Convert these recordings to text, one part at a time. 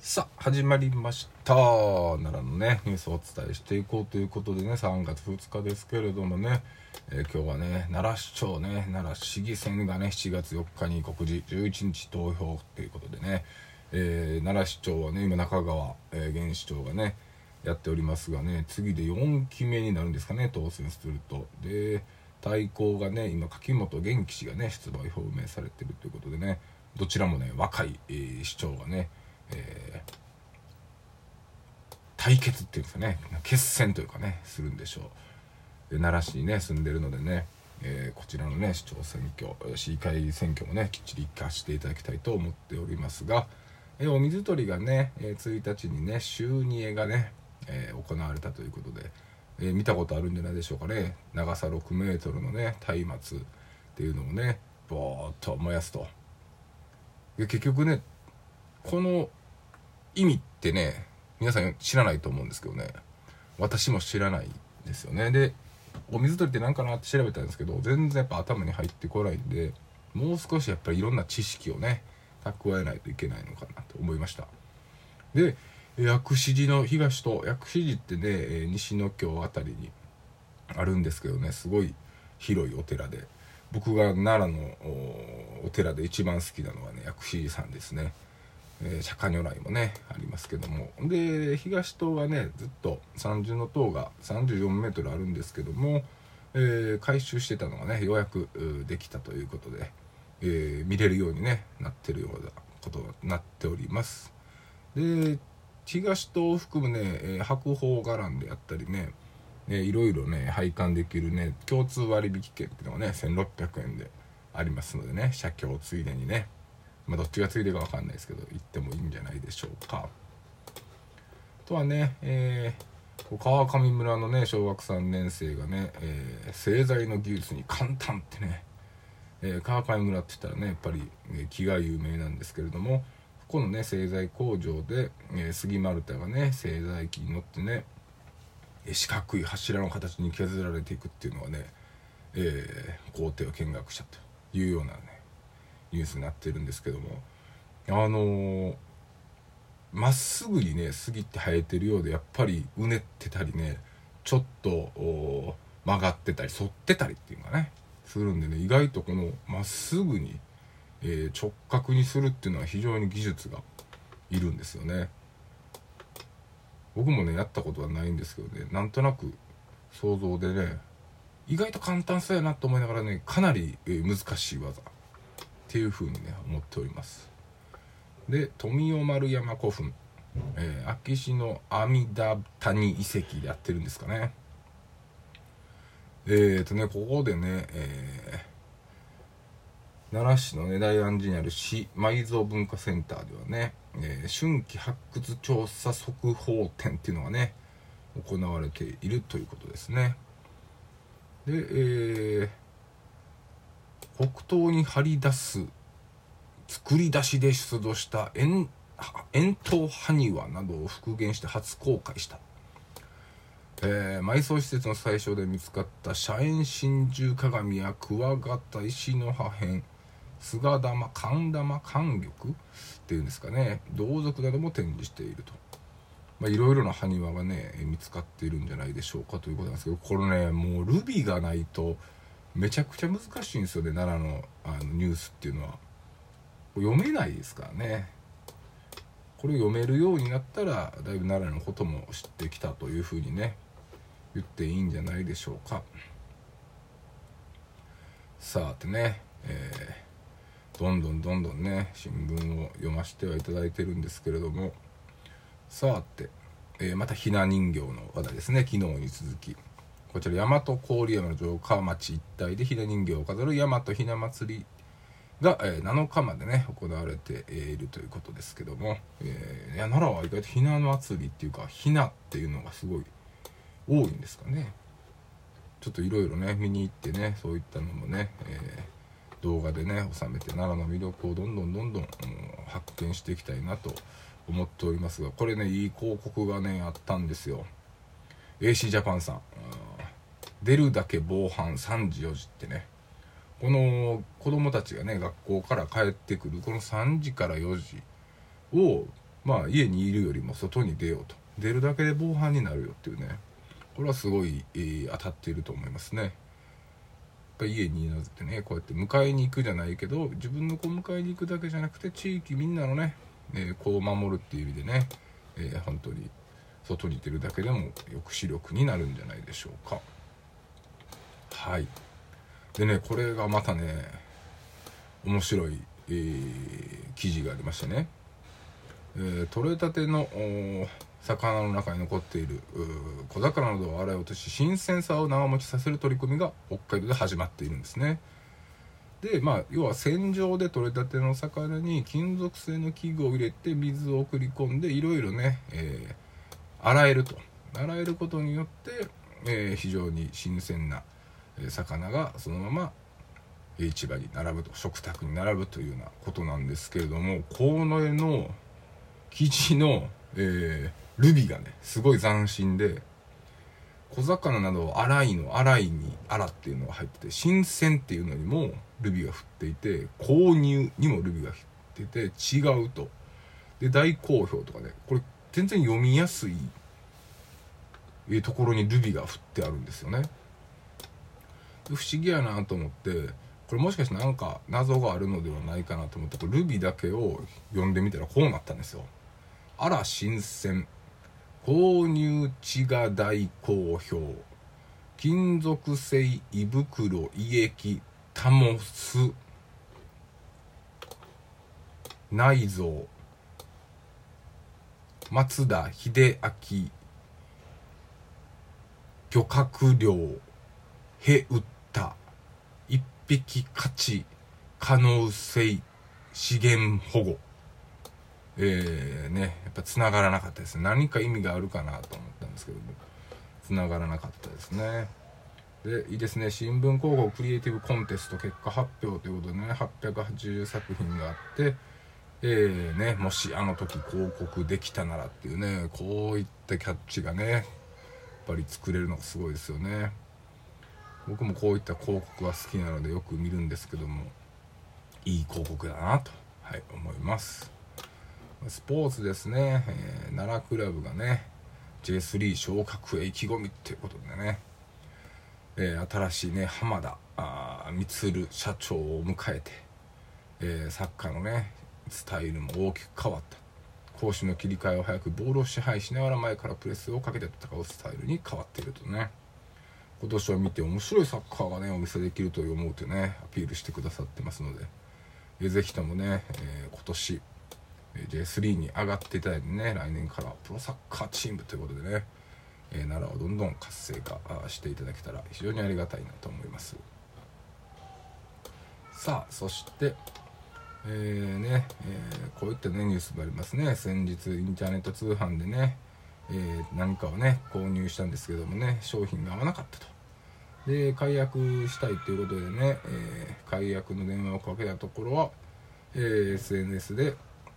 さあ始まりました。奈良のねニュースをお伝えしていこうということでね3月2日ですけれどもね、えー、今日はね奈良市長ね奈良市議選がね7月4日に告示11日投票ということでね、えー、奈良市長はね今中川、えー、現市長がねやっておりますがね次で4期目になるんですかね当選すると。で対抗がね今柿本元気氏がね出馬表明されてるということでねどちらもね若い、えー、市長がねえー、対決っていうんですかね。決戦というかねするんでしょう。奈良市にね住んでるのでね、えー、こちらのね市長選挙市議会選挙もねきっちり生かしていただきたいと思っておりますが、えー、お水取りがね、え1日にね週2会がね、え行われたということで、え見たことあるんじゃないでしょうかね。長さ6メートルのね松明っていうのをねボーっと燃やすと。で結局ねこの意味ってね皆さん知らないと思うんですけどね。私も知らないですよね。でお水取りって何かなって調べたんですけど全然やっぱ頭に入ってこないんでもう少しやっぱりいろんな知識をね蓄えないといけないのかなと思いました。で薬師寺の東と薬師寺ってね西の京辺りにあるんですけどねすごい広いお寺で。僕が奈良のお寺で一番好きなのはね薬師寺さんですね。えー、釈迦如来もねありますけども。で東棟はねずっと三重の塔が34メートルあるんですけども、えー、改修してたのがねようやくできたということで、えー、見れるように、ね、なってるようなことになっております。で東棟を含むね、白鵬伽藍であったりねねいろいろね拝観できるね共通割引券っていうのがね1600円でありますのでね写経ついでにねまあ、どっちがついでか分かんないですけど行ってもいいんじゃないでしょうか。とはね、えー、川上村のね小学3年生がね、えー、製材の技術に簡単ってね、えー、川上村って言ったらねやっぱり、え木が有名なんですけれどもこのね製材工場で、え杉丸太がね製材機に乗ってね四角い柱の形に削られていくっていうのはね、え工程を見学したというようなねニュースになってるんですけどもあのま、っすぐにね杉って生えてるようでやっぱりうねってたりねちょっと曲がってたり反ってたりっていうのがねするんでね意外とこのまっすぐに、えー、直角にするっていうのは非常に技術がいるんですよね。僕もねやったことはないんですけどねなんとなく想像でね意外と簡単そうやなと思いながらねかなり、えー、難しい技。っていうふうにね思っております。で富雄丸山古墳、えー、秋市の阿弥陀谷遺跡でやってるんですかね。えーとねここでね、えー、奈良市のね大安寺にある市埋蔵文化センターではね、えー、春季発掘調査速報展っていうのがね行われているということですね。で、えー北東に張り出す作り出しで出土した円円筒埴輪などを復元して初公開した、えー、埋葬施設の最初で見つかった斜円真珠鏡やクワガタ石の破片菅玉神玉寒玉っていうんですかね銅属なども展示していると。いろいろな埴輪がね見つかっているんじゃないでしょうかということなんですけどこれねもうルビがないとめちゃくちゃ難しいんですよね奈良のあのニュースっていうのは。読めないですからね。これ読めるようになったらだいぶ奈良のことも知ってきたというふうにね言っていいんじゃないでしょうか。さあてね、えー、どんどんどんどんね新聞を読ませてはいただいてるんですけれども。さあて、えー、またひな人形の話題ですね昨日に続き。こちら大和郡山の城下町一帯でひな人形を飾る大和ひな祭りが、えー、7日までね行われているということですけども、えー、いや奈良は意外とひな祭りっていうかひなっていうのがすごい多いんですかね。ちょっといろいろね見に行ってねそういったのもね、えー、動画でね収めて奈良の魅力をどんどんどんどん、うん、発見していきたいなと思っておりますがこれねいい広告がねあったんですよ。AC ジャパンさん。出るだけ防犯3時4時ってね。この子供たちがね学校から帰ってくるこの3時から4時をまあ家にいるよりも外に出ようと。出るだけで防犯になるよっていうね。これはすごい、えー、当たっていると思いますね。やっぱ家にいなずってねこうやって迎えに行くじゃないけど自分の子迎えに行くだけじゃなくて地域みんなのね、えー、子を守るっていう意味でね、えー、本当に外に出るだけでも抑止力になるんじゃないでしょうか。はい。でねこれがまたね面白い、えー、記事がありましてね、えー、取れたての魚の中に残っている小魚などを洗い落とし新鮮さを長持ちさせる取り組みが北海道で始まっているんですね。でまあ要は船上で取れたての魚に金属製の器具を入れて水を送り込んでいろいろね、えー、洗えると。洗えることによって、えー、非常に新鮮な魚がそのまま市場に並ぶと食卓に並ぶというようなことなんですけれどもこの絵の生地の、えー、ルビがねすごい斬新で小魚などを洗いの洗いに洗っていうのが入ってて新鮮っていうのにもルビが振っていて購入にもルビが振ってて違うと。で大好評とかねこれ全然読みやすいところにルビが振ってあるんですよね。不思議やなと思ってこれもしかしてなんか謎があるのではないかなと思ってルビだけを読んでみたらこうなったんですよ。あら新鮮。購入地が大好評。金属製胃袋胃液タモス内臓。松田秀明。漁獲量。へうっ匹勝ち可能性資源保護。えー、ねやっぱ繋がらなかったです何か意味があるかなと思ったんですけども。繋がらなかったですね。でいいですね。新聞広告クリエイティブコンテスト結果発表ということでね880作品があってえーね、もしあの時広告できたならっていうねこういったキャッチがねやっぱり作れるのがすごいですよね。僕もこういった広告は好きなのでよく見るんですけどもいい広告だなと、はい、思います。スポーツですね、えー、奈良クラブがね J3 昇格へ意気込みっていうことでね、えー、新しいね浜田充社長を迎えて、えー、サッカーのねスタイルも大きく変わった。攻守の切り替えを早くボールを支配しながら前からプレスをかけて戦うスタイルに変わっているとね。今年は見て面白いサッカーがねお見せできると思うとねアピールしてくださってますので、えぜひともね、えー、今年 J3 に上がっていただいてね来年からプロサッカーチームということでね、えー、奈良をどんどん活性化していただけたら非常にありがたいなと思います。さあそしてえー、ね、えー、こういったねニュースもありますね。先日インターネット通販でね、えー、何かをね購入したんですけどもね商品が合わなかったと。で解約したいということでね、え解約の電話をかけたところは、え SNS で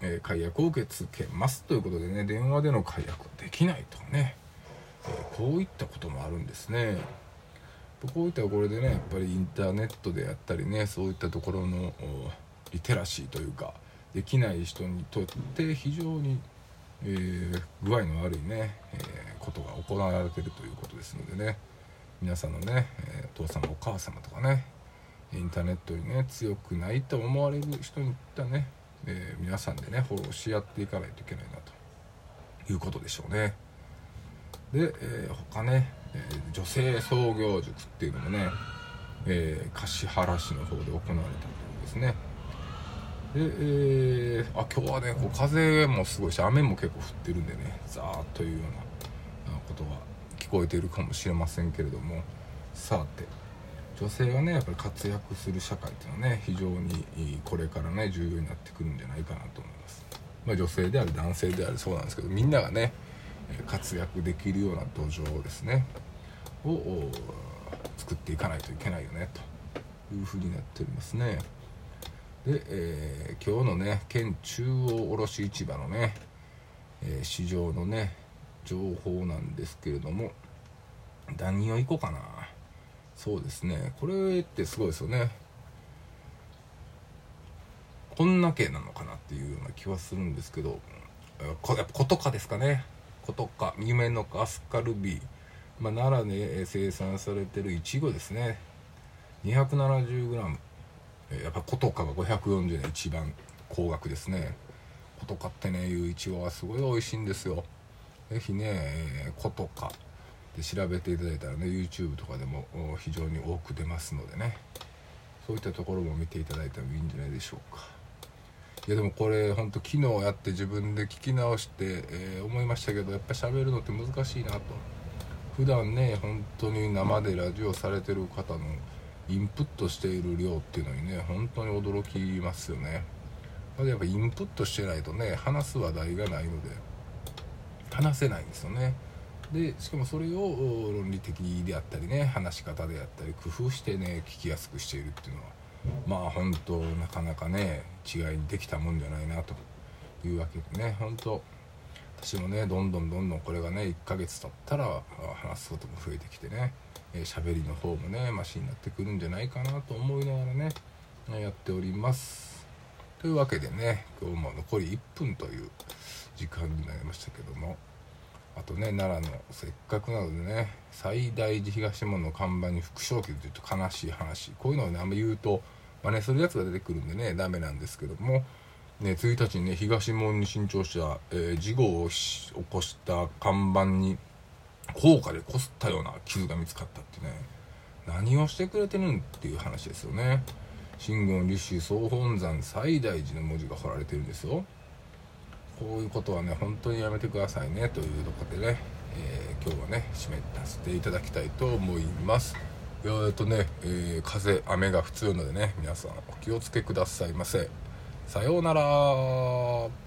え、解約を受け付けますということでね電話での解約できないとね、え、こういったこともあるんですね。こういったころでねやっぱりインターネットであったりねそういったところのリテラシーというかできない人にとって非常に、えー、具合の悪いね、えー、ことが行われているということですのでね。皆さんのね、え、お父様お母様とかねインターネットにね強くないと思われる人にいったねえ、皆さんでねフォローし合っていかないといけないなということでしょうね。で、え、他ね、え、女性創業塾っていうのもね、え、橿原市の方で行われたというですね。で、えー、あ今日はねこう風もすごいし雨も結構降ってるんでねザーッというようなことが聞こえているかもしれませんけれども。さて女性がねやっぱり活躍する社会っていうのはね非常にこれからね重要になってくるんじゃないかなと思います、まあ、女性である男性であるそうなんですけどみんながね活躍できるような土壌ですねを作っていかないといけないよねというふうになっておりますね。で、えー、今日のね県中央卸市場のね、えー、市場のね情報なんですけれども何をいこうかな。そうですね。これってすごいですよね。こんな系なのかなっていうような気はするんですけどこやっぱことかですかね。ことか夢のカスカルビー、まあ、奈良で生産されてるいちごですね。270g やっぱことかが540円一番高額ですね。ことかってねいういちごはすごい美味しいんですよ。是非ね、えー、ことかで調べていただいたらね YouTube とかでも非常に多く出ますのでね。そういったところも見ていただいてもいいんじゃないでしょうか。いやでもこれほんと昨日やって自分で聞き直して、えー、思いましたけどやっぱ喋るのって難しいなと。普段ね本当に生でラジオされてる方のインプットしている量っていうのにね本当に驚きますよね。やっぱインプットしてないとね話す話題がないので話せないんですよね。でしかもそれを論理的であったりね話し方であったり工夫してね聞きやすくしているっていうのはまあ本当なかなかね違いにできたもんじゃないなというわけでね本当私もねどんどんどんどんこれがね1ヶ月経ったら話すことも増えてきてね喋、えー、りの方もねマシになってくるんじゃないかなと思いながらねやっております。というわけでね今日も残り1分という時間になりましたけどもあとね奈良のせっかくなのでね最大寺東門の看板に副賞金というと悲しい話こういうのをねあんま言うと真似するやつが出てくるんでねダメなんですけども、ね、1日にね東門に新調した、えー、事故を起こした看板に高価でこすったような傷が見つかったってね。何をしてくれてるんっていう話ですよね。真言立宗総本山最大寺の文字が彫られてるんですよ。こういうことはね本当にやめてくださいね。というとこでね、えー、今日はね締めさせていただきたいと思います。え、っとね、えー、風雨が普通のでね皆さんお気をつけくださいませ。さようなら。